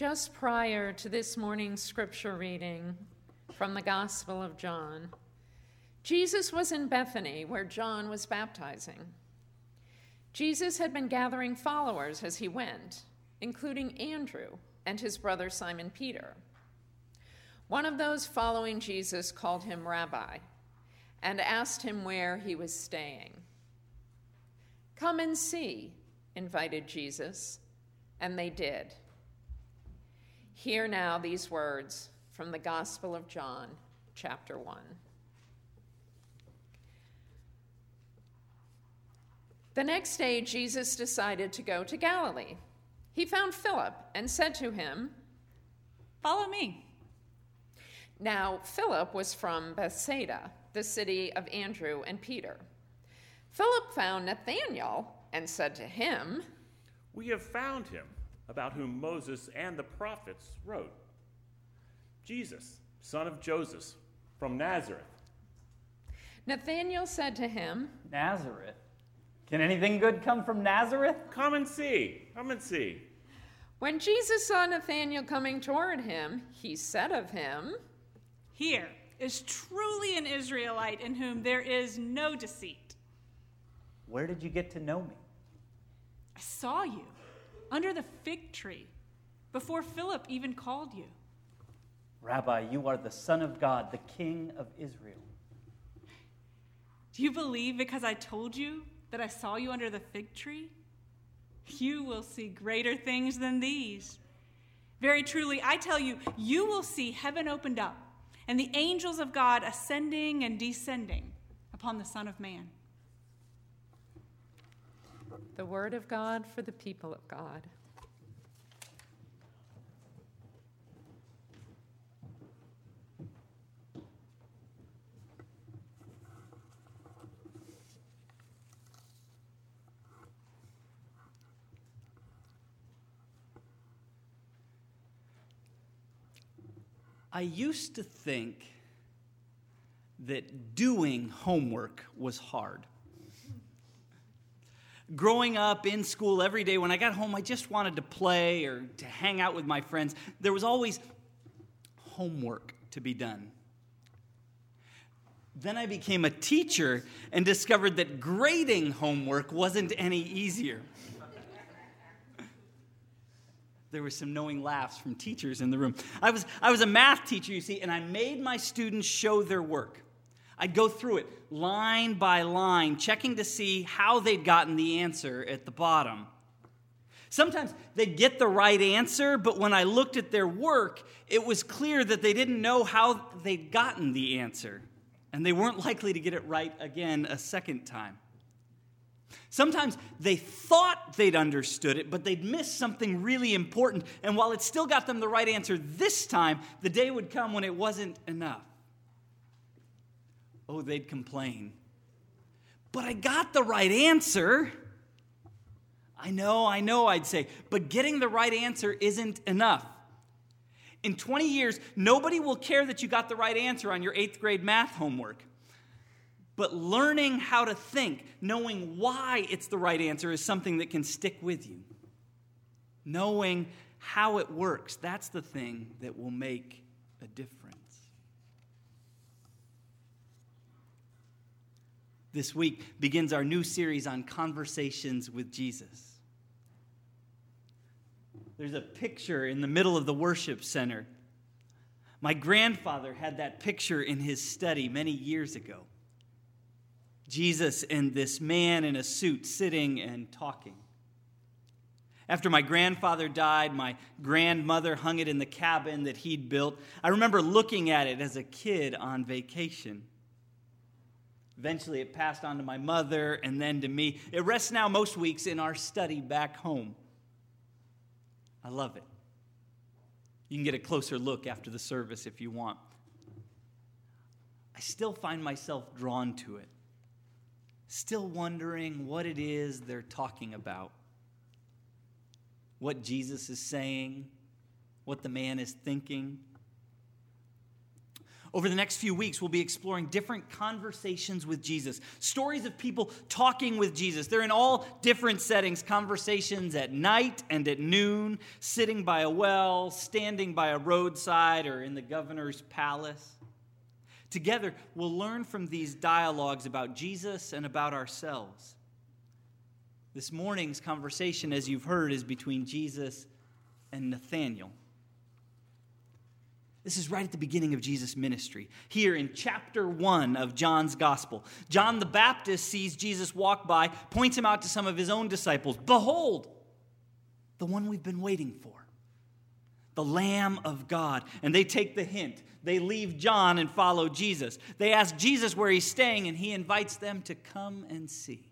Just prior to this morning's scripture reading from the Gospel of John, Jesus was in Bethany where John was baptizing. Jesus had been gathering followers as he went, including Andrew and his brother Simon Peter. One of those following Jesus called him Rabbi and asked him where he was staying. Come and see, invited Jesus, and they did. Hear now these words from the Gospel of John, chapter 1. The next day, Jesus decided to go to Galilee. He found Philip and said to him, Follow me. Now, Philip was from Bethsaida, the city of Andrew and Peter. Philip found Nathanael and said to him, We have found him about whom Moses and the prophets wrote Jesus, son of Joseph, from Nazareth. Nathanael said to him, Nazareth? Can anything good come from Nazareth? Come and see. Come and see. When Jesus saw Nathanael coming toward him, he said of him, Here is truly an Israelite in whom there is no deceit. Where did you get to know me? I saw you under the fig tree before Philip even called you. Rabbi, you are the Son of God, the King of Israel. Do you believe because I told you that I saw you under the fig tree? You will see greater things than these. Very truly, I tell you, you will see heaven opened up and the angels of God ascending and descending upon the Son of Man. The word of God for the people of God. I used to think that doing homework was hard. Growing up in school every day, when I got home, I just wanted to play or to hang out with my friends. There was always homework to be done. Then I became a teacher and discovered that grading homework wasn't any easier. There were some knowing laughs from teachers in the room. I was, I was a math teacher, you see, and I made my students show their work. I'd go through it line by line, checking to see how they'd gotten the answer at the bottom. Sometimes they'd get the right answer, but when I looked at their work, it was clear that they didn't know how they'd gotten the answer, and they weren't likely to get it right again a second time. Sometimes they thought they'd understood it, but they'd missed something really important. And while it still got them the right answer this time, the day would come when it wasn't enough. Oh, they'd complain. But I got the right answer. I know, I know, I'd say, but getting the right answer isn't enough. In 20 years, nobody will care that you got the right answer on your eighth grade math homework. But learning how to think, knowing why it's the right answer, is something that can stick with you. Knowing how it works, that's the thing that will make a difference. This week begins our new series on conversations with Jesus. There's a picture in the middle of the worship center. My grandfather had that picture in his study many years ago. Jesus and this man in a suit sitting and talking. After my grandfather died, my grandmother hung it in the cabin that he'd built. I remember looking at it as a kid on vacation. Eventually, it passed on to my mother and then to me. It rests now most weeks in our study back home. I love it. You can get a closer look after the service if you want. I still find myself drawn to it still wondering what it is they're talking about, what Jesus is saying, what the man is thinking. Over the next few weeks, we'll be exploring different conversations with Jesus, stories of people talking with Jesus. They're in all different settings conversations at night and at noon, sitting by a well, standing by a roadside, or in the governor's palace. Together, we'll learn from these dialogues about Jesus and about ourselves. This morning's conversation, as you've heard, is between Jesus and Nathanael. This is right at the beginning of Jesus' ministry. Here in chapter 1 of John's gospel, John the Baptist sees Jesus walk by, points him out to some of his own disciples. Behold, the one we've been waiting for, the Lamb of God. And they take the hint. They leave John and follow Jesus. They ask Jesus where he's staying, and he invites them to come and see.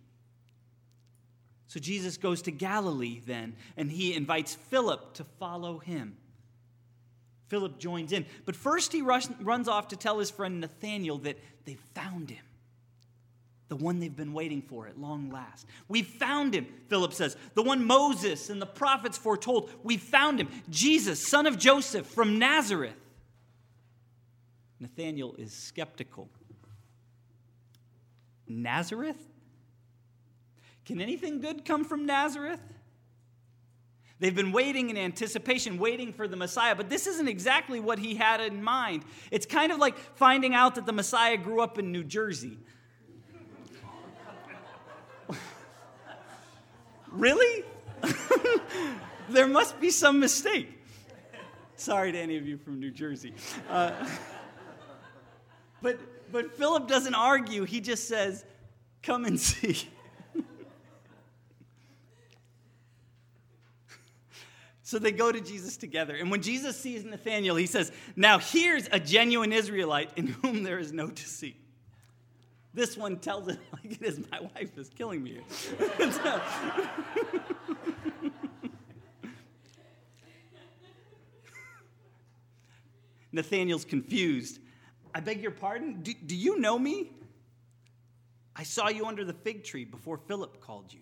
So Jesus goes to Galilee then, and he invites Philip to follow him. Philip joins in. But first, he rush, runs off to tell his friend Nathanael that they've found him, the one they've been waiting for at long last. We found him, Philip says, the one Moses and the prophets foretold. We found him, Jesus, son of Joseph from Nazareth. Nathanael is skeptical. Nazareth? Can anything good come from Nazareth? They've been waiting in anticipation, waiting for the Messiah, but this isn't exactly what he had in mind. It's kind of like finding out that the Messiah grew up in New Jersey. really? there must be some mistake. Sorry to any of you from New Jersey. Uh, but, but Philip doesn't argue, he just says, Come and see. So they go to Jesus together. And when Jesus sees Nathanael, he says, Now here's a genuine Israelite in whom there is no deceit. This one tells it like it is my wife is killing me. Nathanael's confused. I beg your pardon? Do, do you know me? I saw you under the fig tree before Philip called you.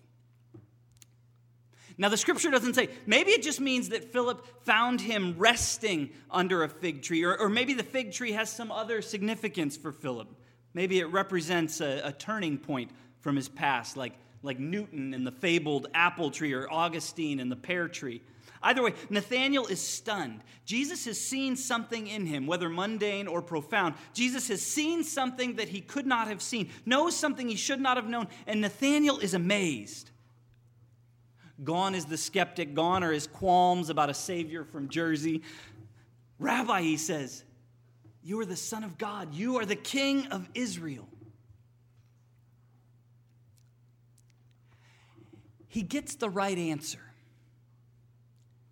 Now, the scripture doesn't say, maybe it just means that Philip found him resting under a fig tree, or, or maybe the fig tree has some other significance for Philip. Maybe it represents a, a turning point from his past, like, like Newton and the fabled apple tree, or Augustine and the pear tree. Either way, Nathanael is stunned. Jesus has seen something in him, whether mundane or profound. Jesus has seen something that he could not have seen, knows something he should not have known, and Nathanael is amazed. Gone is the skeptic, gone are his qualms about a Savior from Jersey. Rabbi, he says, you are the Son of God, you are the King of Israel. He gets the right answer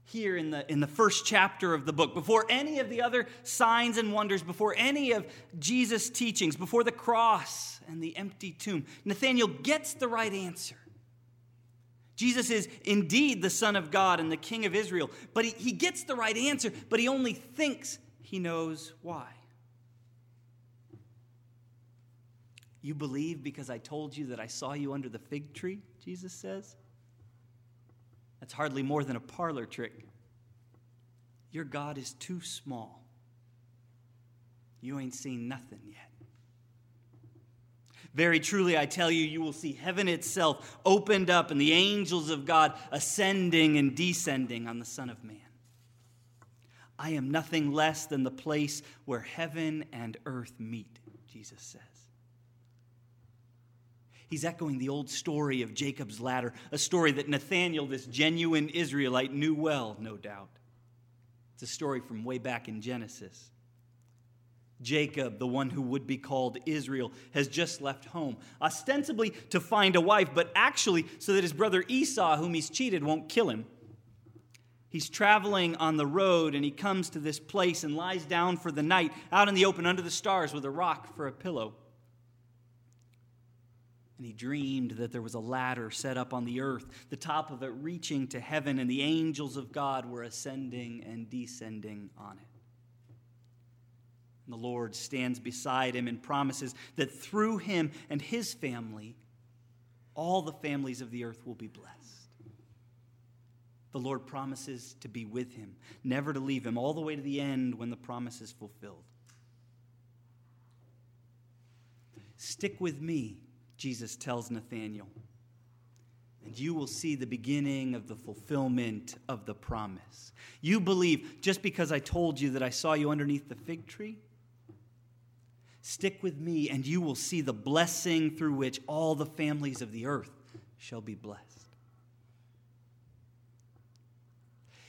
here in the, in the first chapter of the book, before any of the other signs and wonders, before any of Jesus' teachings, before the cross and the empty tomb. Nathanael gets the right answer. Jesus is indeed the Son of God and the King of Israel, but he, he gets the right answer, but he only thinks he knows why. You believe because I told you that I saw you under the fig tree, Jesus says? That's hardly more than a parlor trick. Your God is too small. You ain't seen nothing yet. Very truly, I tell you, you will see heaven itself opened up and the angels of God ascending and descending on the Son of Man. I am nothing less than the place where heaven and earth meet, Jesus says. He's echoing the old story of Jacob's ladder, a story that Nathanael, this genuine Israelite, knew well, no doubt. It's a story from way back in Genesis. Jacob, the one who would be called Israel, has just left home, ostensibly to find a wife, but actually so that his brother Esau, whom he's cheated, won't kill him. He's traveling on the road and he comes to this place and lies down for the night out in the open under the stars with a rock for a pillow. And he dreamed that there was a ladder set up on the earth, the top of it reaching to heaven, and the angels of God were ascending and descending on it. And the Lord stands beside him and promises that through him and his family, all the families of the earth will be blessed. The Lord promises to be with him, never to leave him, all the way to the end when the promise is fulfilled. Stick with me, Jesus tells Nathanael, and you will see the beginning of the fulfillment of the promise. You believe just because I told you that I saw you underneath the fig tree? Stick with me, and you will see the blessing through which all the families of the earth shall be blessed.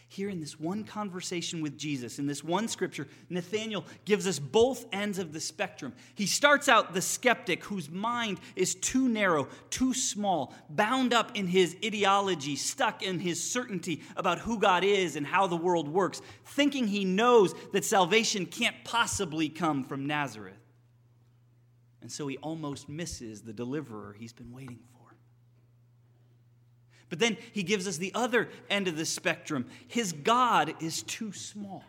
Here in this one conversation with Jesus, in this one scripture, Nathanael gives us both ends of the spectrum. He starts out the skeptic whose mind is too narrow, too small, bound up in his ideology, stuck in his certainty about who God is and how the world works, thinking he knows that salvation can't possibly come from Nazareth. And so he almost misses the deliverer he's been waiting for. But then he gives us the other end of the spectrum. His God is too small.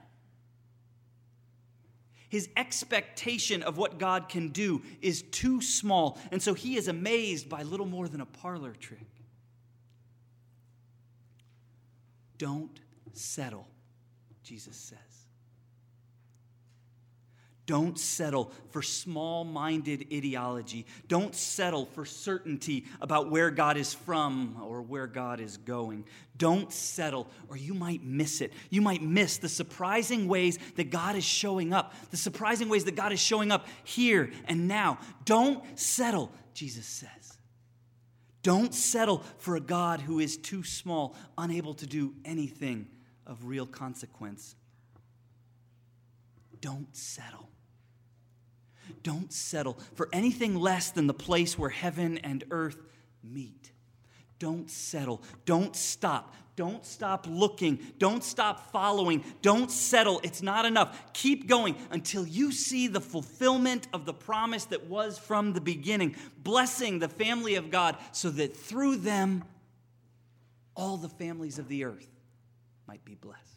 His expectation of what God can do is too small, and so he is amazed by little more than a parlor trick. Don't settle, Jesus says. Don't settle for small minded ideology. Don't settle for certainty about where God is from or where God is going. Don't settle, or you might miss it. You might miss the surprising ways that God is showing up, the surprising ways that God is showing up here and now. Don't settle, Jesus says. Don't settle for a God who is too small, unable to do anything of real consequence. Don't settle. Don't settle for anything less than the place where heaven and earth meet. Don't settle. Don't stop. Don't stop looking. Don't stop following. Don't settle. It's not enough. Keep going until you see the fulfillment of the promise that was from the beginning, blessing the family of God so that through them, all the families of the earth might be blessed.